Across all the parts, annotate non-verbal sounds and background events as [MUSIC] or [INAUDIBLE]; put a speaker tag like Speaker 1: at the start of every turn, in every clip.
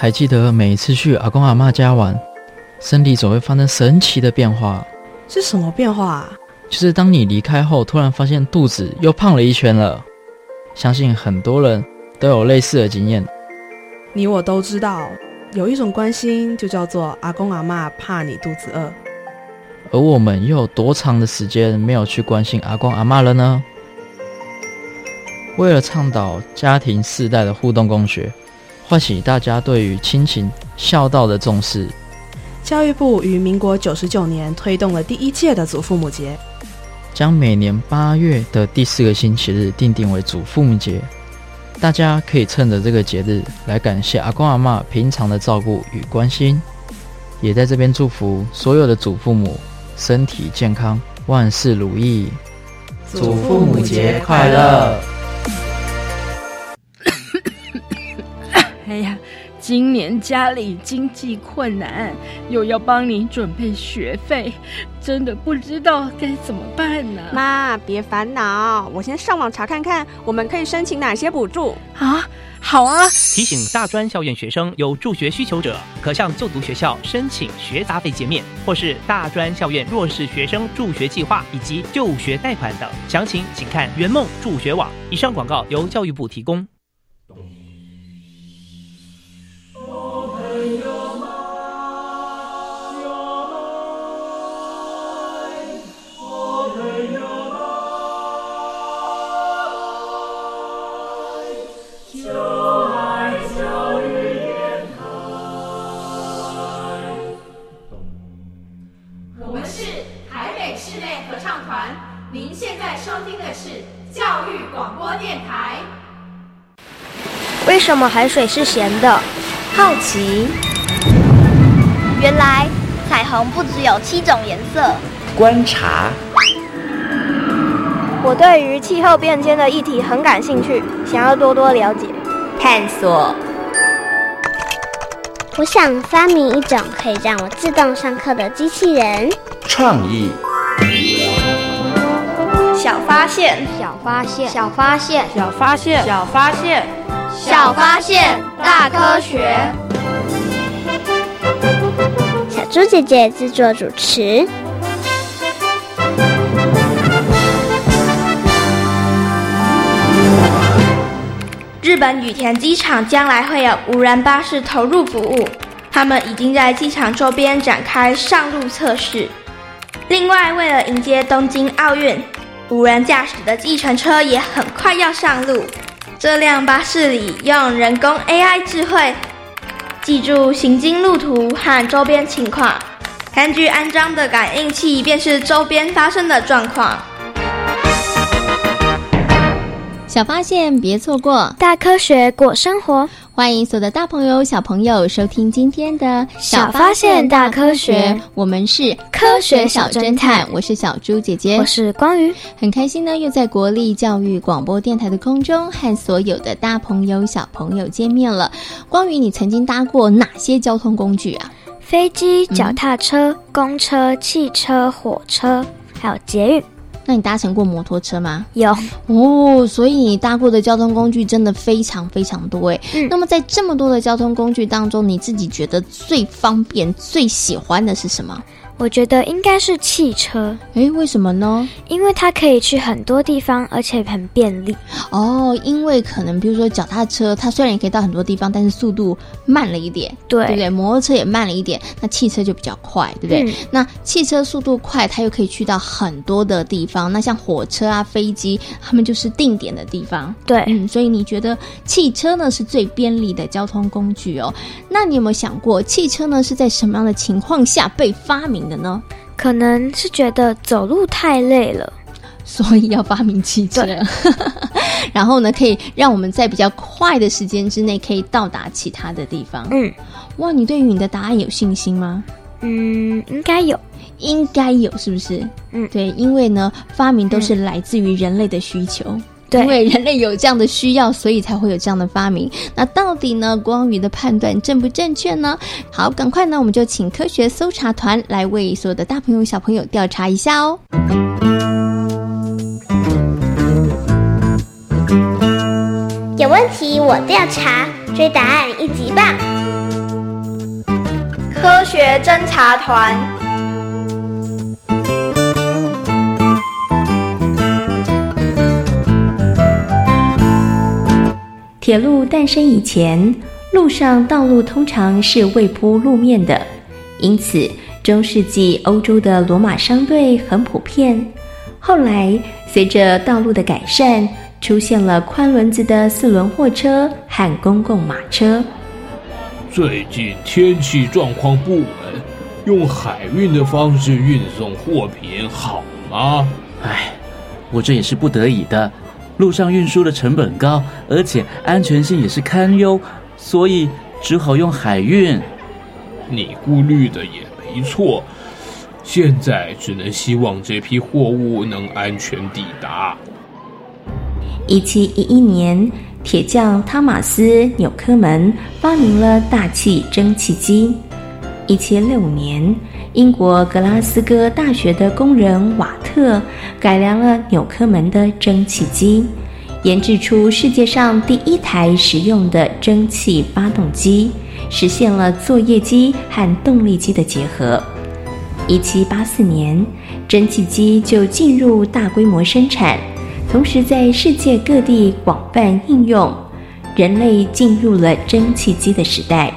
Speaker 1: 还记得每一次去阿公阿妈家玩，身体总会发生神奇的变化。
Speaker 2: 是什么变化啊？
Speaker 1: 就是当你离开后，突然发现肚子又胖了一圈了。相信很多人都有类似的经验。
Speaker 2: 你我都知道，有一种关心就叫做阿公阿妈怕你肚子饿。
Speaker 1: 而我们又有多长的时间没有去关心阿公阿妈了呢？为了倡导家庭世代的互动共学，唤起大家对于亲情孝道的重视，
Speaker 2: 教育部于民国九十九年推动了第一届的祖父母节，
Speaker 1: 将每年八月的第四个星期日定定为祖父母节。大家可以趁着这个节日来感谢阿公阿妈平常的照顾与关心，也在这边祝福所有的祖父母身体健康，万事如意，祖父母节快乐！
Speaker 3: 今年家里经济困难，又要帮你准备学费，真的不知道该怎么办呢。
Speaker 4: 妈，别烦恼，我先上网查看看，我们可以申请哪些补助
Speaker 3: 啊？好啊！
Speaker 5: 提醒大专校院学生有助学需求者，可向就读学校申请学杂费减免，或是大专校院弱势学生助学计划以及就学贷款等。详情请看圆梦助学网。以上广告由教育部提供。
Speaker 6: 为什么海水是咸的？
Speaker 7: 好奇。
Speaker 6: 原来彩虹不只有七种颜色。
Speaker 7: 观察。
Speaker 6: 我对于气候变迁的议题很感兴趣，想要多多了解。
Speaker 7: 探索。
Speaker 8: 我想发明一种可以让我自动上课的机器人。
Speaker 7: 创意。
Speaker 6: 小发现，
Speaker 8: 小发现，
Speaker 6: 小发现，
Speaker 3: 小发现，
Speaker 2: 小发现。
Speaker 6: 小发现，大科学。
Speaker 8: 小猪姐姐制作主持。
Speaker 6: 日本羽田机场将来会有无人巴士投入服务，他们已经在机场周边展开上路测试。另外，为了迎接东京奥运，无人驾驶的计程车也很快要上路。这辆巴士里用人工 AI 智慧记住行经路途和周边情况，根据安装的感应器辨识周边发生的状况。
Speaker 9: 小发现，别错过
Speaker 8: 大科学过生活。
Speaker 9: 欢迎所有的大朋友、小朋友收听今天的《
Speaker 8: 小发现大科学》，
Speaker 9: 我们是
Speaker 8: 科学小侦探。
Speaker 9: 我是小猪姐姐，
Speaker 8: 我是光宇，
Speaker 9: 很开心呢，又在国立教育广播电台的空中和所有的大朋友、小朋友见面了。光宇，你曾经搭过哪些交通工具啊？
Speaker 8: 飞机、脚踏车、公车、汽车、火车，还有捷运。
Speaker 9: 那你搭乘过摩托车吗？
Speaker 8: 有
Speaker 9: 哦，所以你搭过的交通工具真的非常非常多哎。那么在这么多的交通工具当中，你自己觉得最方便、最喜欢的是什么？
Speaker 8: 我觉得应该是汽车，
Speaker 9: 诶，为什么呢？
Speaker 8: 因为它可以去很多地方，而且很便利。
Speaker 9: 哦，因为可能比如说脚踏车，它虽然也可以到很多地方，但是速度慢了一点，
Speaker 8: 对
Speaker 9: 对不对？摩托车也慢了一点，那汽车就比较快，对不对？那汽车速度快，它又可以去到很多的地方。那像火车啊、飞机，他们就是定点的地方。
Speaker 8: 对，
Speaker 9: 嗯，所以你觉得汽车呢是最便利的交通工具哦？那你有没有想过，汽车呢是在什么样的情况下被发明？的呢，
Speaker 8: 可能是觉得走路太累了，
Speaker 9: 所以要发明汽车。[LAUGHS] 然后呢，可以让我们在比较快的时间之内可以到达其他的地方。
Speaker 8: 嗯，
Speaker 9: 哇，你对于你的答案有信心吗？
Speaker 8: 嗯，应该有，
Speaker 9: 应该有，是不是？
Speaker 8: 嗯，
Speaker 9: 对，因为呢，发明都是来自于人类的需求。
Speaker 8: 对，
Speaker 9: 因为人类有这样的需要，所以才会有这样的发明。那到底呢，光宇的判断正不正确呢？好，赶快呢，我们就请科学搜查团来为所有的大朋友、小朋友调查一下哦。
Speaker 8: 有问题我调查，追答案一级棒！
Speaker 6: 科学侦查团。
Speaker 9: 铁路诞生以前，路上道路通常是未铺路面的，因此中世纪欧洲的罗马商队很普遍。后来，随着道路的改善，出现了宽轮子的四轮货车和公共马车。
Speaker 10: 最近天气状况不稳，用海运的方式运送货品好吗？
Speaker 11: 唉，我这也是不得已的。路上运输的成本高，而且安全性也是堪忧，所以只好用海运。
Speaker 10: 你顾虑的也没错，现在只能希望这批货物能安全抵达。
Speaker 9: 一七一一年，铁匠汤马斯·纽科门发明了大气蒸汽机。一七六五年。英国格拉斯哥大学的工人瓦特改良了纽科门的蒸汽机，研制出世界上第一台实用的蒸汽发动机，实现了作业机和动力机的结合。一七八四年，蒸汽机就进入大规模生产，同时在世界各地广泛应用，人类进入了蒸汽机的时代。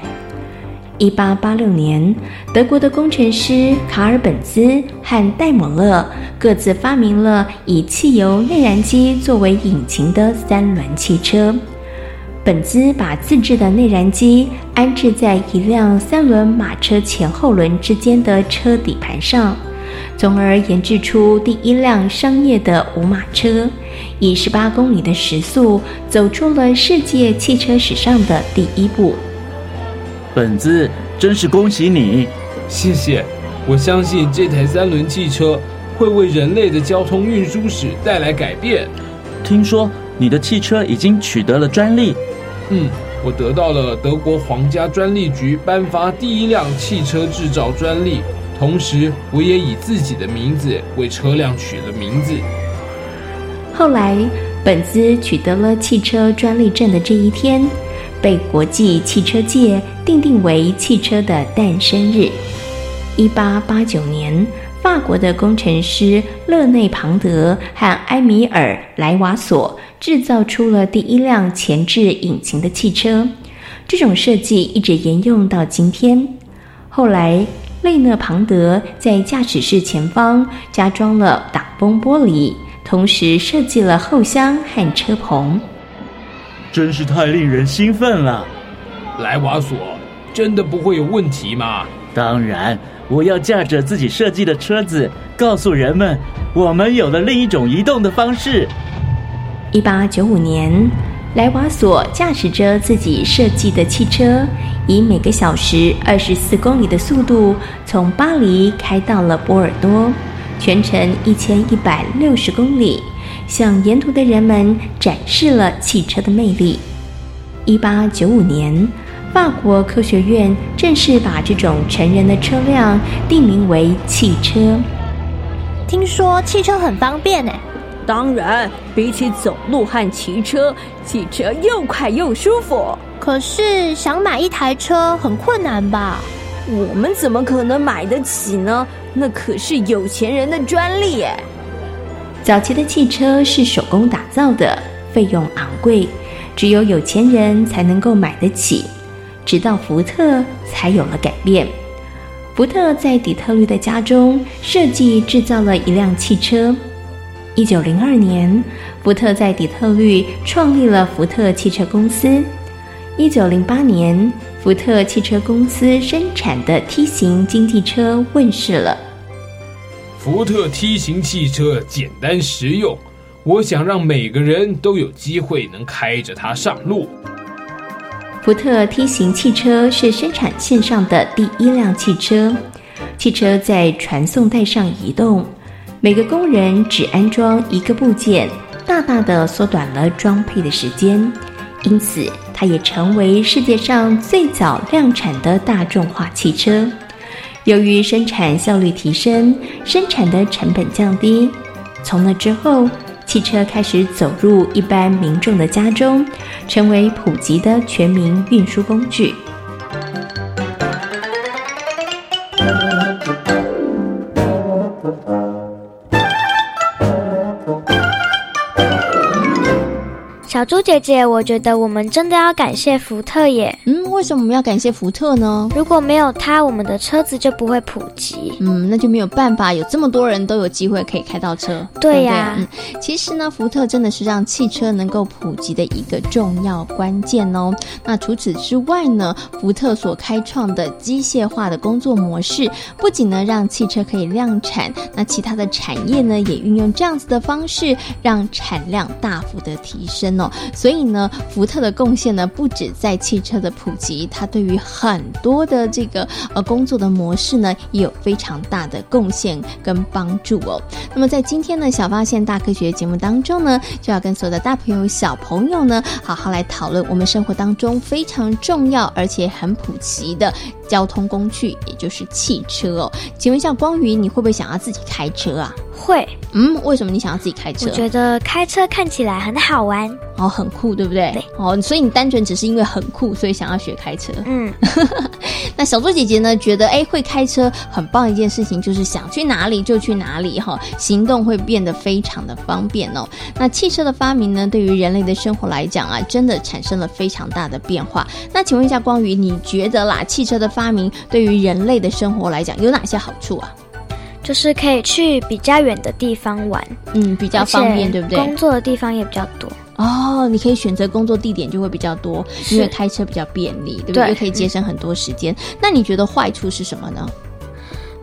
Speaker 9: 一八八六年，德国的工程师卡尔本兹和戴姆勒各自发明了以汽油内燃机作为引擎的三轮汽车。本兹把自制的内燃机安置在一辆三轮马车前后轮之间的车底盘上，从而研制出第一辆商业的五马车，以十八公里的时速走出了世界汽车史上的第一步。
Speaker 11: 本子，真是恭喜你！
Speaker 10: 谢谢。我相信这台三轮汽车会为人类的交通运输史带来改变。
Speaker 11: 听说你的汽车已经取得了专利？
Speaker 10: 嗯，我得到了德国皇家专利局颁发第一辆汽车制造专利，同时我也以自己的名字为车辆取了名字。
Speaker 9: 后来，本兹取得了汽车专利证的这一天。被国际汽车界定定为汽车的诞生日。一八八九年，法国的工程师勒内庞德和埃米尔莱瓦索制造出了第一辆前置引擎的汽车。这种设计一直沿用到今天。后来，勒内庞德在驾驶室前方加装了挡风玻璃，同时设计了后箱和车棚。
Speaker 11: 真是太令人兴奋了，
Speaker 10: 莱瓦索，真的不会有问题吗？
Speaker 11: 当然，我要驾着自己设计的车子，告诉人们，我们有了另一种移动的方式。
Speaker 9: 一八九五年，莱瓦索驾驶着自己设计的汽车，以每个小时二十四公里的速度，从巴黎开到了波尔多，全程一千一百六十公里。向沿途的人们展示了汽车的魅力。一八九五年，法国科学院正式把这种成人的车辆定名为汽车。
Speaker 8: 听说汽车很方便呢？
Speaker 12: 当然，比起走路和骑车，汽车又快又舒服。
Speaker 8: 可是想买一台车很困难吧？
Speaker 12: 我们怎么可能买得起呢？那可是有钱人的专利耶！
Speaker 9: 早期的汽车是手工打造的，费用昂贵，只有有钱人才能够买得起。直到福特才有了改变。福特在底特律的家中设计制造了一辆汽车。一九零二年，福特在底特律创立了福特汽车公司。一九零八年，福特汽车公司生产的 T 型经济车问世了。
Speaker 10: 福特 T 型汽车简单实用，我想让每个人都有机会能开着它上路。
Speaker 9: 福特 T 型汽车是生产线上的第一辆汽车，汽车在传送带上移动，每个工人只安装一个部件，大大的缩短了装配的时间，因此它也成为世界上最早量产的大众化汽车。由于生产效率提升，生产的成本降低，从那之后，汽车开始走入一般民众的家中，成为普及的全民运输工具。
Speaker 8: 猪姐姐，我觉得我们真的要感谢福特耶。
Speaker 9: 嗯，为什么我们要感谢福特呢？
Speaker 8: 如果没有它，我们的车子就不会普及。
Speaker 9: 嗯，那就没有办法，有这么多人都有机会可以开到车。
Speaker 8: 对呀，
Speaker 9: 嗯，其实呢，福特真的是让汽车能够普及的一个重要关键哦。那除此之外呢，福特所开创的机械化的工作模式，不仅呢让汽车可以量产，那其他的产业呢也运用这样子的方式，让产量大幅的提升哦。所以呢，福特的贡献呢，不止在汽车的普及，它对于很多的这个呃工作的模式呢，也有非常大的贡献跟帮助哦。那么在今天呢，小发现大科学节目当中呢，就要跟所有的大朋友、小朋友呢，好好来讨论我们生活当中非常重要而且很普及的交通工具，也就是汽车哦。请问一下，光宇，你会不会想要自己开车啊？
Speaker 8: 会。
Speaker 9: 嗯，为什么你想要自己开车？
Speaker 8: 我觉得开车看起来很好玩，
Speaker 9: 哦，很酷，对不对？
Speaker 8: 对。
Speaker 9: 哦，所以你单纯只是因为很酷，所以想要学开车。
Speaker 8: 嗯。[LAUGHS]
Speaker 9: 那小猪姐姐呢？觉得哎，会开车很棒一件事情，就是想去哪里就去哪里哈，行动会变得非常的方便哦。那汽车的发明呢，对于人类的生活来讲啊，真的产生了非常大的变化。那请问一下光宇，你觉得啦，汽车的发明对于人类的生活来讲有哪些好处啊？
Speaker 8: 就是可以去比较远的地方玩，
Speaker 9: 嗯，比较方便，对不对？
Speaker 8: 工作的地方也比较多
Speaker 9: 哦，你可以选择工作地点就会比较多，因为开车比较便利，对不对？又可以节省很多时间。那你觉得坏处是什么呢？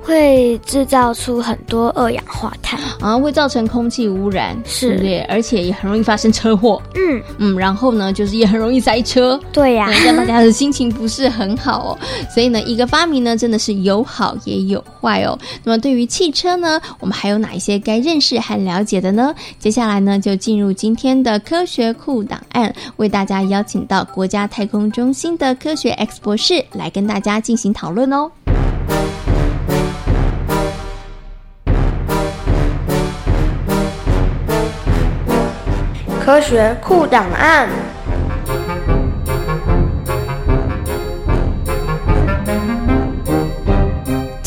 Speaker 8: 会制造出很多二氧化碳
Speaker 9: 啊，会造成空气污染，
Speaker 8: 是？
Speaker 9: 而且也很容易发生车祸。
Speaker 8: 嗯
Speaker 9: 嗯，然后呢，就是也很容易塞车。
Speaker 8: 对呀，
Speaker 9: 让大家的心情不是很好哦。所以呢，一个发明呢，真的是有好也有坏哦。那么对于汽车呢，我们还有哪一些该认识和了解的呢？接下来呢，就进入今天的科学库档案，为大家邀请到国家太空中心的科学 X 博士来跟大家进行讨论哦。
Speaker 6: 科学库档案。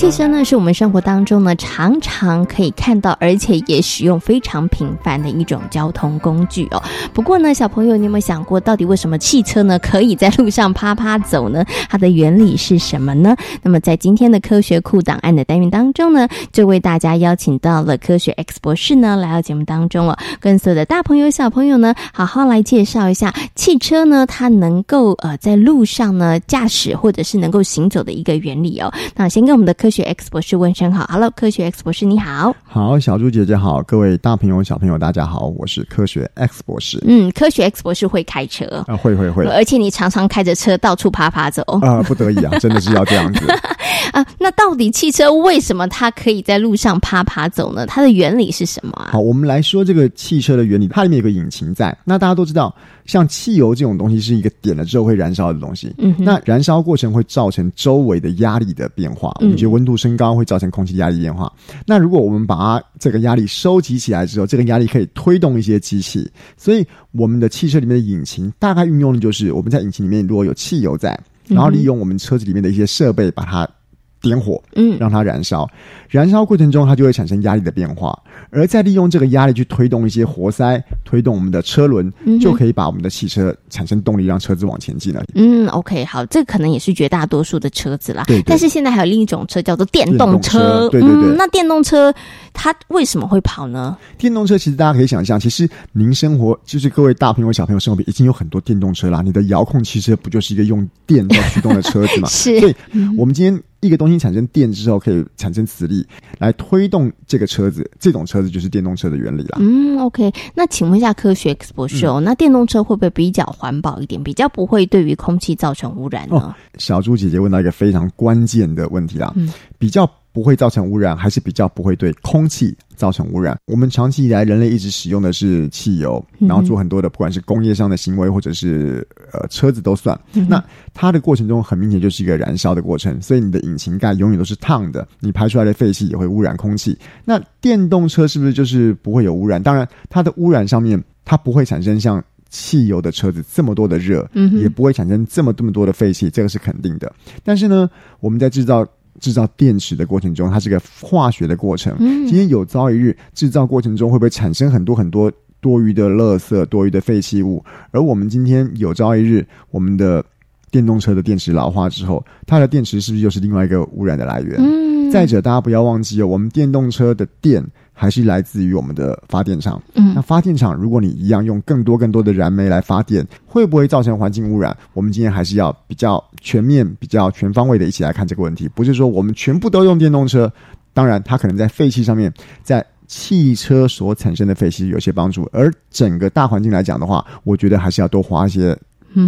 Speaker 9: 汽车呢，是我们生活当中呢常常可以看到，而且也使用非常频繁的一种交通工具哦。不过呢，小朋友，你有没有想过，到底为什么汽车呢可以在路上啪啪走呢？它的原理是什么呢？那么在今天的科学库档案的单元当中呢，就为大家邀请到了科学 X 博士呢来到节目当中哦，跟所有的大朋友小朋友呢好好来介绍一下汽车呢它能够呃在路上呢驾驶或者是能够行走的一个原理哦。那先跟我们的科学 X 博士问声好，Hello，科学 X 博士你好，
Speaker 13: 好，小猪姐姐好，各位大朋友小朋友大家好，我是科学 X 博士。
Speaker 9: 嗯，科学 X 博士会开车
Speaker 13: 啊，会会会，
Speaker 9: 而且你常常开着车到处爬爬走
Speaker 13: 啊，不得已啊，[LAUGHS] 真的是要这样子
Speaker 9: 啊。那到底汽车为什么它可以在路上爬爬走呢？它的原理是什么啊？
Speaker 13: 好，我们来说这个汽车的原理，它里面有个引擎在。那大家都知道，像汽油这种东西是一个点了之后会燃烧的东西，
Speaker 9: 嗯，
Speaker 13: 那燃烧过程会造成周围的压力的变化，我们觉得温度升高会造成空气压力变化。那如果我们把它这个压力收集起来之后，这个压力可以推动一些机器，所以我们的汽车里面的引擎大概运用的就是我们在引擎里面如果有汽油在，然后利用我们车子里面的一些设备把它点火，
Speaker 9: 嗯，
Speaker 13: 让它燃烧。燃烧过程中它就会产生压力的变化，而再利用这个压力去推动一些活塞，推动我们的车轮，就可以把我们的汽车产生动力，让车子往前进了。
Speaker 9: 嗯，OK，好，这可能也是绝大多数的车子啦。
Speaker 13: 对，
Speaker 9: 但是现在还有另一种车叫做电动车。
Speaker 13: 对对对，
Speaker 9: 那电动车它为什么会跑呢？
Speaker 13: 电动车其实大家可以想象，其实您生活就是各位大朋友小朋友生活里已经有很多电动车啦。你的遥控汽车不就是一个用电在驱动的车子嘛？[LAUGHS]
Speaker 9: 是。
Speaker 13: 所以我们今天一个东西产生电之后，可以产生磁力来推动这个车子，这种车子就是电动车的原理啦。
Speaker 9: 嗯，OK，那请问一下科学 X 博士哦，那电动车会不会比较环保一点，比较不会对于空气造成污染呢？
Speaker 13: 哦，小猪姐姐问到一个非常关键的问题啦，
Speaker 9: 嗯，
Speaker 13: 比较。不会造成污染，还是比较不会对空气造成污染。我们长期以来，人类一直使用的是汽油，然后做很多的，不管是工业上的行为，或者是呃车子都算。那它的过程中很明显就是一个燃烧的过程，所以你的引擎盖永远都是烫的，你排出来的废气也会污染空气。那电动车是不是就是不会有污染？当然，它的污染上面它不会产生像汽油的车子这么多的热，嗯也不会产生这么这么多的废气，这个是肯定的。但是呢，我们在制造。制造电池的过程中，它是个化学的过程。
Speaker 9: 嗯，
Speaker 13: 今天有朝一日制造过程中会不会产生很多很多多余的垃圾、多余的废弃物。而我们今天有朝一日，我们的电动车的电池老化之后，它的电池是不是又是另外一个污染的来源？
Speaker 9: 嗯，
Speaker 13: 再者，大家不要忘记哦，我们电动车的电还是来自于我们的发电厂。
Speaker 9: 嗯，
Speaker 13: 那发电厂，如果你一样用更多更多的燃煤来发电，会不会造成环境污染？我们今天还是要比较全面、比较全方位的一起来看这个问题。不是说我们全部都用电动车，当然它可能在废气上面，在汽车所产生的废气有些帮助，而整个大环境来讲的话，我觉得还是要多花一些。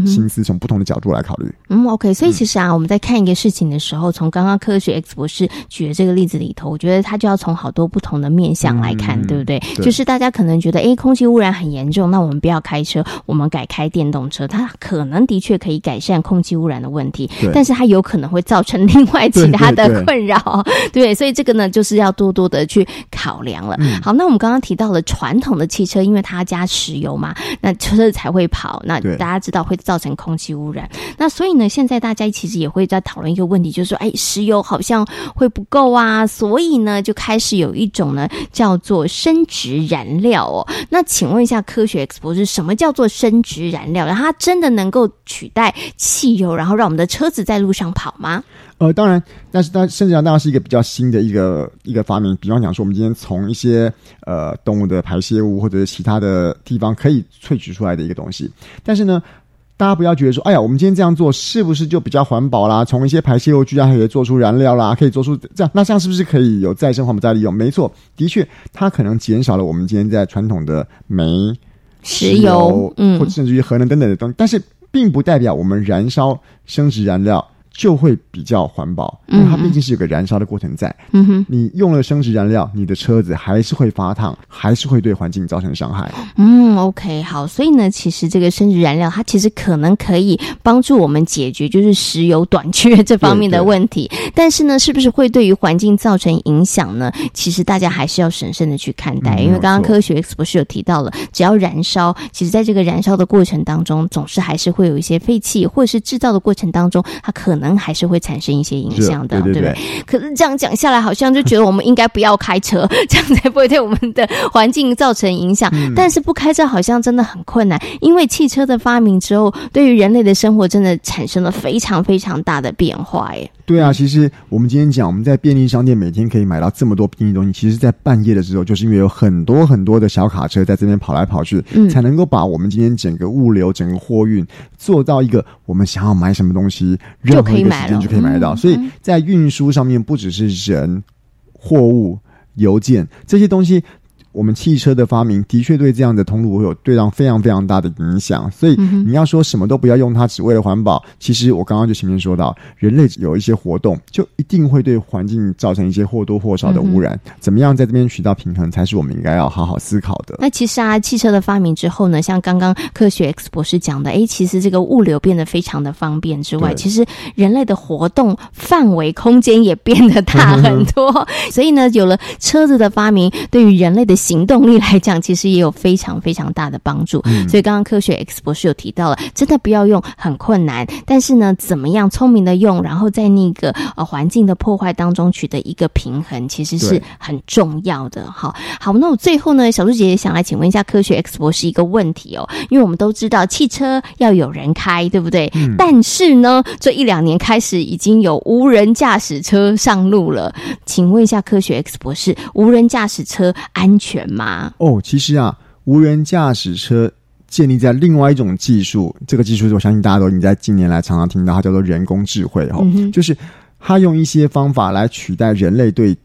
Speaker 13: 心思从不同的角度来考虑。
Speaker 9: 嗯，OK，所以其实啊，我们在看一个事情的时候，从刚刚科学 X 博士举的这个例子里头，我觉得他就要从好多不同的面向来看，对不对？就是大家可能觉得，哎，空气污染很严重，那我们不要开车，我们改开电动车，它可能的确可以改善空气污染的问题，但是它有可能会造成另外 [LAUGHS] 其他的困扰，对，所以这个呢，就是要多多的去考量了。好，那我们刚刚提到了传统的汽车，因为它加石油嘛，那车才会跑，那大家知道会。会造成空气污染，那所以呢，现在大家其实也会在讨论一个问题，就是说，哎，石油好像会不够啊，所以呢，就开始有一种呢叫做生殖燃料哦。那请问一下，科学 X 博士，什么叫做生殖燃料？它真的能够取代汽油，然后让我们的车子在路上跑吗？
Speaker 13: 呃，当然，但是它生殖燃料是一个比较新的一个一个发明。比方讲说，我们今天从一些呃动物的排泄物或者是其他的地方可以萃取出来的一个东西，但是呢。大家不要觉得说，哎呀，我们今天这样做是不是就比较环保啦？从一些排泄物居然可以做出燃料啦，可以做出这样，那这样是不是可以有再生环保再利用？没错，的确，它可能减少了我们今天在传统的煤、
Speaker 9: 石油，嗯，
Speaker 13: 或甚至于核能等等的东西，但是并不代表我们燃烧生殖燃料。就会比较环保，因为它毕竟是有个燃烧的过程在。
Speaker 9: 嗯哼，
Speaker 13: 你用了生殖燃料，你的车子还是会发烫，还是会对环境造成伤害。
Speaker 9: 嗯，OK，好，所以呢，其实这个生殖燃料它其实可能可以帮助我们解决就是石油短缺这方面的 [LAUGHS] 问题，但是呢，是不是会对于环境造成影响呢？其实大家还是要审慎的去看待，因为刚刚科学 X 博士有提到了，只要燃烧，其实在这个燃烧的过程当中，总是还是会有一些废气，或者是制造的过程当中，它可能。可能还是会产生一些影响的，对不对？可是这样讲下来，好像就觉得我们应该不要开车，[LAUGHS] 这样才不会对我们的环境造成影响。但是不开车好像真的很困难，因为汽车的发明之后，对于人类的生活真的产生了非常非常大的变化。哎，
Speaker 13: 对啊，其实我们今天讲，我们在便利商店每天可以买到这么多便利东西，其实，在半夜的时候，就是因为有很多很多的小卡车在这边跑来跑去，嗯才能够把我们今天整个物流、整个货运做到一个我们想要买什么东西，任何一个时间就可以买得到。所以在运输上面，不只是人、货物、邮件这些东西。我们汽车的发明的确对这样的通路会有对上非常非常大的影响，所以你要说什么都不要用它，只为了环保，其实我刚刚就前面说到，人类有一些活动就一定会对环境造成一些或多或少的污染，怎么样在这边取到平衡，才是我们应该要好好思考的。
Speaker 9: 那其实啊，汽车的发明之后呢，像刚刚科学 X 博士讲的，哎，其实这个物流变得非常的方便之外，其实人类的活动范围空间也变得大很多，[LAUGHS] 所以呢，有了车子的发明，对于人类的行动力来讲，其实也有非常非常大的帮助。所以刚刚科学 X 博士有提到了，真的不要用很困难，但是呢，怎么样聪明的用，然后在那个呃环境的破坏当中取得一个平衡，其实是很重要的。好，好，那我最后呢，小猪姐姐想来请问一下科学 X 博士一个问题哦，因为我们都知道汽车要有人开，对不对？但是呢，这一两年开始已经有无人驾驶车上路了，请问一下科学 X 博士，无人驾驶车安全吗？
Speaker 13: 哦，其实啊，无人驾驶车建立在另外一种技术，这个技术我相信大家都已经在近年来常常听到，它叫做人工智慧哦，就是它用一些方法来取代人类对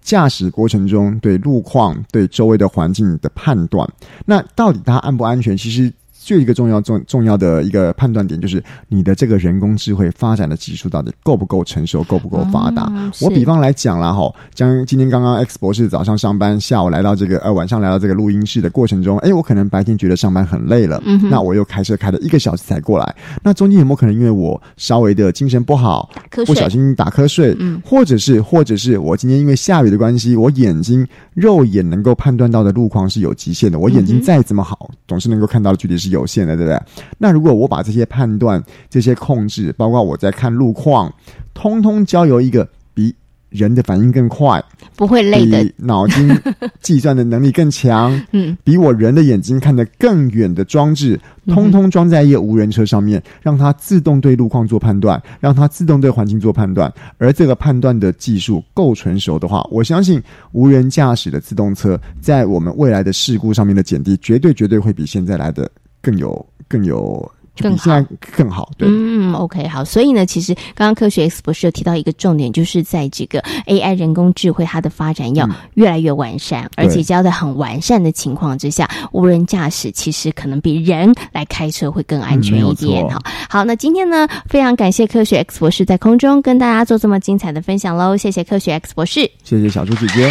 Speaker 13: 驾驶过程中对路况、对周围的环境的判断。那到底它安不安全？其实。就一个重要重重要的一个判断点，就是你的这个人工智慧发展的技术到底够不够成熟，够不够发达？我比方来讲啦，哈，将今天刚刚 X 博士早上上班，下午来到这个呃晚上来到这个录音室的过程中，哎，我可能白天觉得上班很累了，嗯那我又开车开了一个小时才过来，那中间有没有可能因为我稍微的精神不好，不小心打瞌睡，嗯或者是或者是我今天因为下雨的关系，我眼睛肉眼能够判断到的路况是有极限的，我眼睛再怎么好，总是能够看到的距离是有。有限的，对不对？那如果我把这些判断、这些控制，包括我在看路况，通通交由一个比人的反应更快，
Speaker 9: 不会累的
Speaker 13: 比，脑筋计算的能力更强，[LAUGHS]
Speaker 9: 嗯，
Speaker 13: 比我人的眼睛看得更远的装置，
Speaker 9: 嗯
Speaker 13: 通通装在一个无人车上面，让它自动对路况做判断，让它自动对环境做判断。而这个判断的技术够成熟的话，我相信无人驾驶的自动车在我们未来的事故上面的减低，绝对绝对会比现在来的更有更有。更好更好，对，
Speaker 9: 嗯，OK，好，所以呢，其实刚刚科学 X 博士有提到一个重点，就是在这个 AI 人工智慧它的发展要越来越完善，
Speaker 13: 嗯
Speaker 9: 而且只要在很完善的情况之下，无人驾驶其实可能比人来开车会更安全一点好，那今天呢，非常感谢科学 X 博士在空中跟大家做这么精彩的分享喽，谢谢科学 X 博士。
Speaker 13: 谢谢小猪姐姐。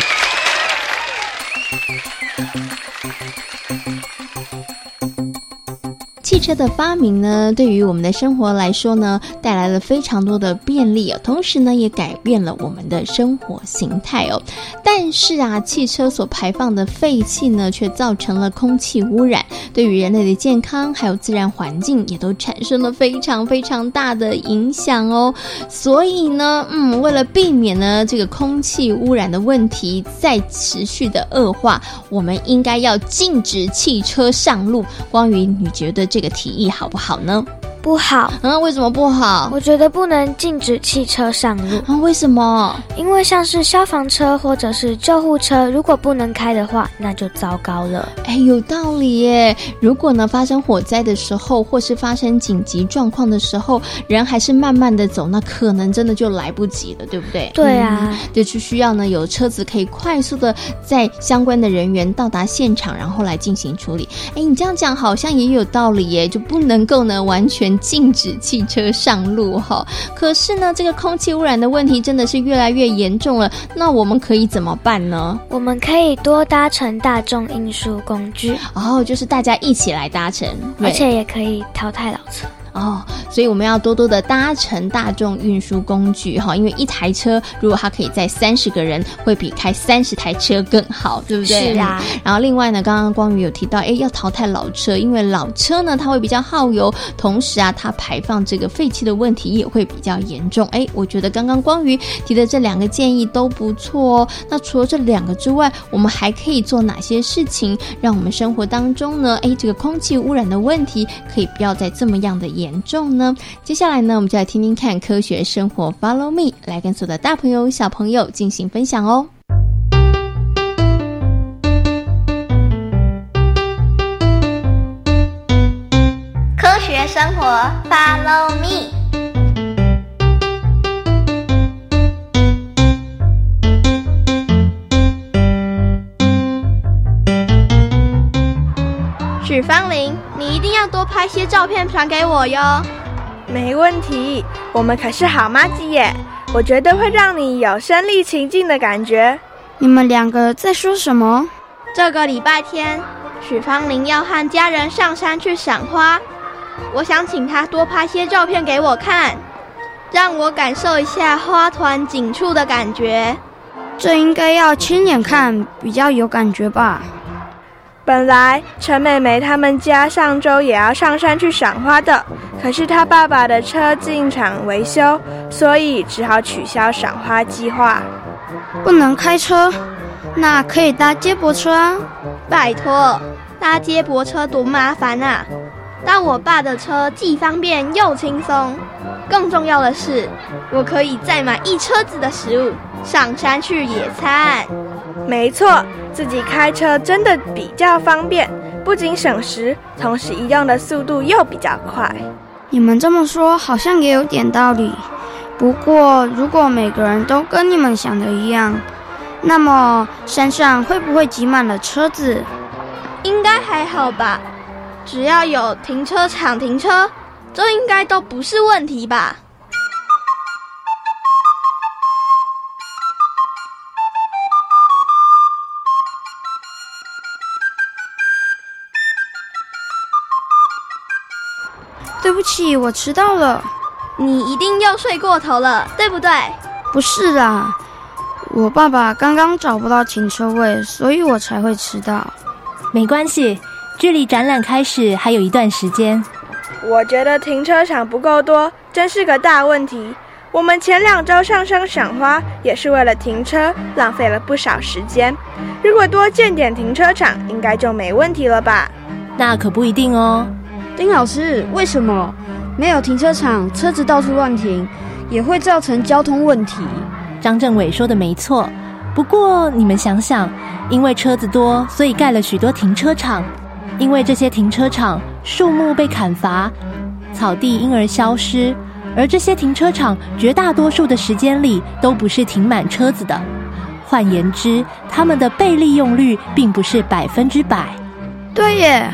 Speaker 9: 车的发明呢，对于我们的生活来说呢，带来了非常多的便利哦，同时呢，也改变了我们的生活形态哦。但是啊，汽车所排放的废气呢，却造成了空气污染，对于人类的健康还有自然环境也都产生了非常非常大的影响哦。所以呢，嗯，为了避免呢这个空气污染的问题再持续的恶化，我们应该要禁止汽车上路。关于，你觉得这个提议好不好呢？
Speaker 8: 不好。
Speaker 9: 嗯，为什么不好？
Speaker 8: 我觉得不能禁止汽车上路
Speaker 9: 啊？为什么？
Speaker 8: 因为像是消防车或者是救护车，如果不能开的话，那就糟糕了。
Speaker 9: 哎，有道理耶！如果呢发生火灾的时候，或是发生紧急状况的时候，人还是慢慢的走，那可能真的就来不及了，对不对？
Speaker 8: 对啊，
Speaker 9: 就需要呢有车子可以快速的在相关的人员到达现场，然后来进行处理。哎，你这样讲好像也有道理耶，就不能够呢完全。禁止汽车上路哈，可是呢，这个空气污染的问题真的是越来越严重了。那我们可以怎么办呢？
Speaker 8: 我们可以多搭乘大众运输工具，
Speaker 9: 哦，就是大家一起来搭乘，
Speaker 8: 而且也可以淘汰老车。
Speaker 9: 哦，所以我们要多多的搭乘大众运输工具哈，因为一台车如果它可以载三十个人，会比开三十台车更好，对不对？
Speaker 8: 是啊。
Speaker 9: 然后另外呢，刚刚光宇有提到，哎，要淘汰老车，因为老车呢它会比较耗油，同时啊它排放这个废气的问题也会比较严重。哎，我觉得刚刚光宇提的这两个建议都不错哦。那除了这两个之外，我们还可以做哪些事情，让我们生活当中呢，哎，这个空气污染的问题可以不要再这么样的严重呢？接下来呢，我们就来听听看科学生活，Follow me，来跟所有的大朋友、小朋友进行分享哦。
Speaker 6: 科学生活，Follow me。许芳玲，你一定要多拍些照片传给我哟。
Speaker 14: 没问题，我们可是好妈鸡耶！我绝对会让你有身临其境的感觉。
Speaker 15: 你们两个在说什么？
Speaker 6: 这个礼拜天，许芳玲要和家人上山去赏花，我想请她多拍些照片给我看，让我感受一下花团锦簇的感觉。
Speaker 15: 这应该要亲眼看比较有感觉吧。
Speaker 14: 本来陈美美他们家上周也要上山去赏花的，可是她爸爸的车进厂维修，所以只好取消赏花计划。
Speaker 15: 不能开车，那可以搭接驳车啊！
Speaker 6: 拜托，搭接驳车多麻烦啊！搭我爸的车既方便又轻松，更重要的是，我可以再买一车子的食物上山去野餐。
Speaker 14: 没错，自己开车真的比较方便，不仅省时，同时移动的速度又比较快。
Speaker 15: 你们这么说好像也有点道理。不过，如果每个人都跟你们想的一样，那么山上会不会挤满了车子？
Speaker 6: 应该还好吧，只要有停车场停车，这应该都不是问题吧。
Speaker 15: 起，我迟到了。
Speaker 6: 你一定又睡过头了，对不对？
Speaker 15: 不是啦，我爸爸刚刚找不到停车位，所以我才会迟到。
Speaker 16: 没关系，距离展览开始还有一段时间。
Speaker 14: 我觉得停车场不够多，真是个大问题。我们前两周上山赏花也是为了停车，浪费了不少时间。如果多建点停车场，应该就没问题了吧？
Speaker 16: 那可不一定哦。
Speaker 17: 丁老师，为什么没有停车场，车子到处乱停，也会造成交通问题？
Speaker 16: 张政委说的没错。不过你们想想，因为车子多，所以盖了许多停车场。因为这些停车场树木被砍伐，草地因而消失。而这些停车场绝大多数的时间里都不是停满车子的，换言之，他们的被利用率并不是百分之百。
Speaker 15: 对耶，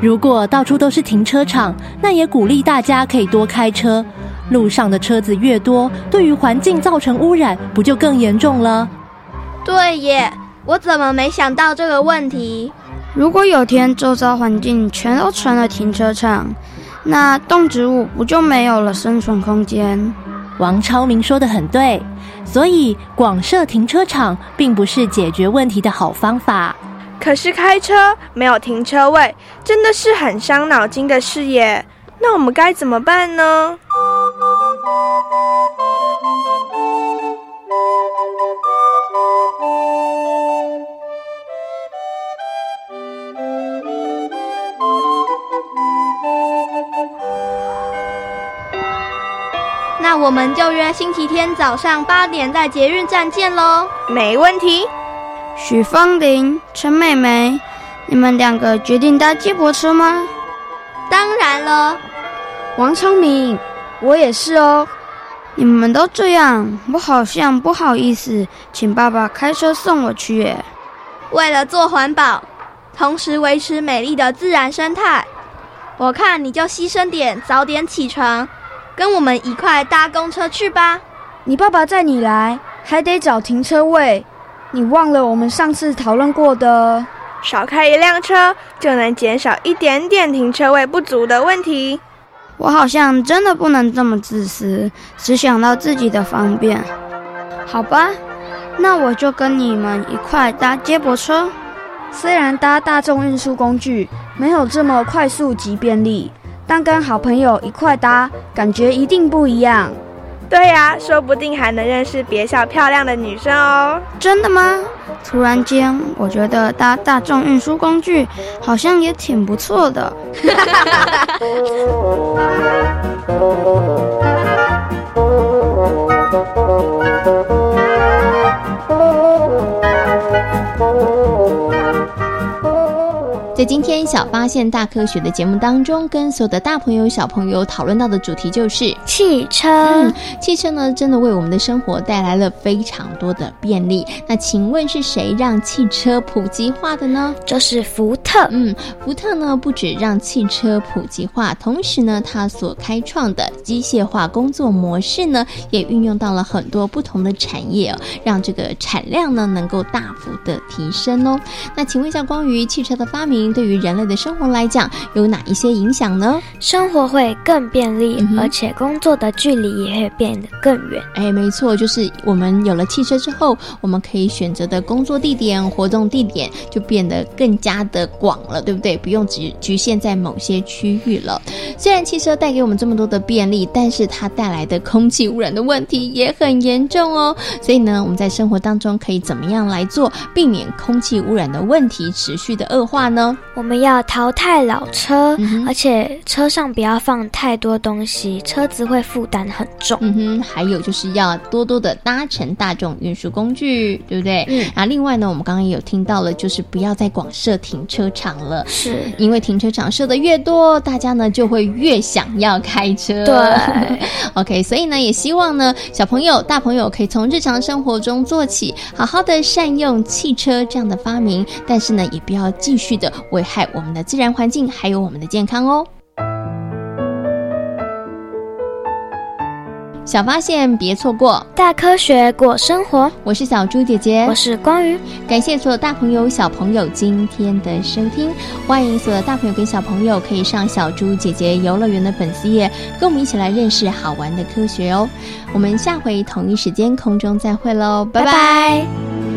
Speaker 16: 如果到处都是停车场，那也鼓励大家可以多开车。路上的车子越多，对于环境造成污染，不就更严重了？
Speaker 6: 对耶，我怎么没想到这个问题？
Speaker 15: 如果有天周遭环境全都成了停车场。那动植物不就没有了生存空间？
Speaker 16: 王超明说的很对，所以广设停车场并不是解决问题的好方法。
Speaker 14: 可是开车没有停车位，真的是很伤脑筋的事耶。那我们该怎么办呢？
Speaker 6: 那我们就约星期天早上八点在捷运站见喽。
Speaker 14: 没问题。
Speaker 15: 许芳玲、陈美美，你们两个决定搭接驳车吗？
Speaker 6: 当然了。
Speaker 17: 王昌明，我也是哦。
Speaker 15: 你们都这样，我好像不好意思请爸爸开车送我去耶。
Speaker 6: 为了做环保，同时维持美丽的自然生态，我看你就牺牲点，早点起床。跟我们一块搭公车去吧。
Speaker 17: 你爸爸载你来，还得找停车位。你忘了我们上次讨论过的，
Speaker 14: 少开一辆车就能减少一点点停车位不足的问题。
Speaker 15: 我好像真的不能这么自私，只想到自己的方便。好吧，那我就跟你们一块搭接驳车。
Speaker 17: 虽然搭大众运输工具没有这么快速及便利。但跟好朋友一块搭，感觉一定不一样。
Speaker 14: 对呀，说不定还能认识别校漂亮的女生哦。
Speaker 15: 真的吗？突然间，我觉得搭大众运输工具好像也挺不错的。[LAUGHS]
Speaker 9: 在今天小发现大科学的节目当中，跟所有的大朋友小朋友讨论到的主题就是
Speaker 8: 汽车。
Speaker 9: 嗯，汽车呢，真的为我们的生活带来了非常多的便利。那请问是谁让汽车普及化的呢？
Speaker 8: 就是福特。
Speaker 9: 嗯，福特呢，不止让汽车普及化，同时呢，它所开创的机械化工作模式呢，也运用到了很多不同的产业哦，让这个产量呢，能够大幅的提升哦。那请问一下，关于汽车的发明？对于人类的生活来讲，有哪一些影响呢？
Speaker 8: 生活会更便利，而且工作的距离也会变得更远。
Speaker 9: 哎，没错，就是我们有了汽车之后，我们可以选择的工作地点、活动地点就变得更加的广了，对不对？不用只局限在某些区域了。虽然汽车带给我们这么多的便利，但是它带来的空气污染的问题也很严重哦。所以呢，我们在生活当中可以怎么样来做，避免空气污染的问题持续的恶化呢？
Speaker 8: 我们要淘汰老车，而且车上不要放太多东西，车子会负担很重。
Speaker 9: 嗯哼，还有就是要多多的搭乘大众运输工具，对不对？嗯。啊，另外呢，我们刚刚也有听到了，就是不要再广设停车场了，
Speaker 8: 是
Speaker 9: 因为停车场设的越多，大家呢就会越想要开车。
Speaker 8: 对。[LAUGHS]
Speaker 9: OK，所以呢，也希望呢，小朋友、大朋友可以从日常生活中做起，好好的善用汽车这样的发明，但是呢，也不要继续的。危害我们的自然环境，还有我们的健康哦。小发现，别错过
Speaker 8: 大科学过生活。
Speaker 9: 我是小猪姐姐，
Speaker 8: 我是光宇。
Speaker 9: 感谢所有大朋友、小朋友今天的收听。欢迎所有大朋友跟小朋友可以上小猪姐姐游乐园的粉丝页，跟我们一起来认识好玩的科学哦。我们下回同一时间空中再会喽，拜拜。